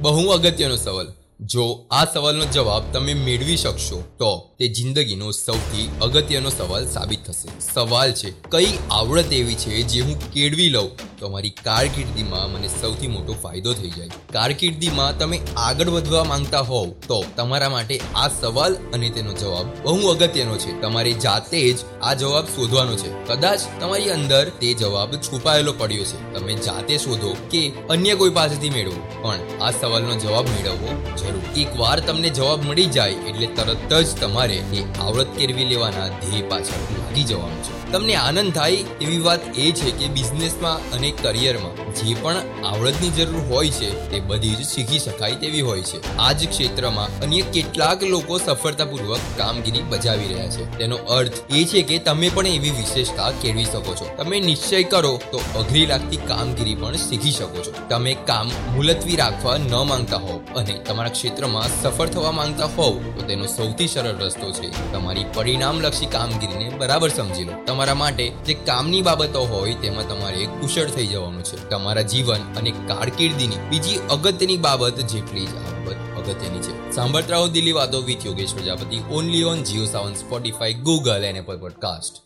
બહુ અગત્યનો સવાલ. જો આ સવાલનો જવાબ તમે મેળવી શકશો, તો તે જિંદગીનો સૌથી અગત્યનો સવાલ સાબિત થશે. સવાલ છે, કઈ આવડત એવી છે જે હું કેળવી લઉં? તો અમારી કારકિર્દીમાં મને સૌથી મોટો ફાયદો થઈ જાય. કારકિર્દીમાં તમે આગળ વધવા માંગતા હોવ, તો તમારા માટે આ સવાલ અને તેનો જવાબ બહુ અગત્યનો છે. તમારે જાતે જ આ જવાબ શોધવાનો છે. કદાચ તમારી અંદર તે જવાબ છુપાયેલો પડ્યો છે. તમે જાતે શોધો કે અન્ય કોઈ પાસેથી મેળવો. પણ આ સવાલનો જવાબ મેળવવો જરૂર. એકવાર તમને જવાબ મળી જાય, એટલે તરત જ તમારે એ આવડત કેળવી લેવાના ધ્યેય પાછળ લાગી જવાનું છે. તમને આનંદ થાય એવી વાત એ છે કે બિઝનેસમાં અને કરિયરમાં જે પણ આવડતની જરૂર હોય છે, તે બધી જ શીખી શકાય તેવી હોય છે. આ જ ક્ષેત્રમાં અન્ય કેટલાક લોકો સફળતાપૂર્વક કામગીરી બજાવી રહ્યા છે. તેનો અર્થ એ છે કે તમે પણ એવી વિશેષતા કેળવી શકો છો. તમે નિશ્ચય કરો તો અઘરી લાગતી કામગીરી પણ શીખી શકો છો. તમે કામ મુલતવી રાખવા ન માંગતા હોવ અને તમારા ક્ષેત્રમાં સફળ થવા માંગતા હોવ તો તેનો સૌથી સરળ રસ્તો છે તમારી પરિણામલક્ષી કામગીરીને બરાબર સમજી લો. તમારા માટે જે કામની બાબતો હોય તેમાં તમારે કુશળ થઈ જવાનું છે. તમારા જીવન અને કારકિર્દીની બીજી અગત્યની બાબત જેટલી જ અગત્યની છે. સાંભળતા રહો દિલ્હી વાતો with Yogesh Prajapati only on Jio Saavn Spotify Google and Apple podcast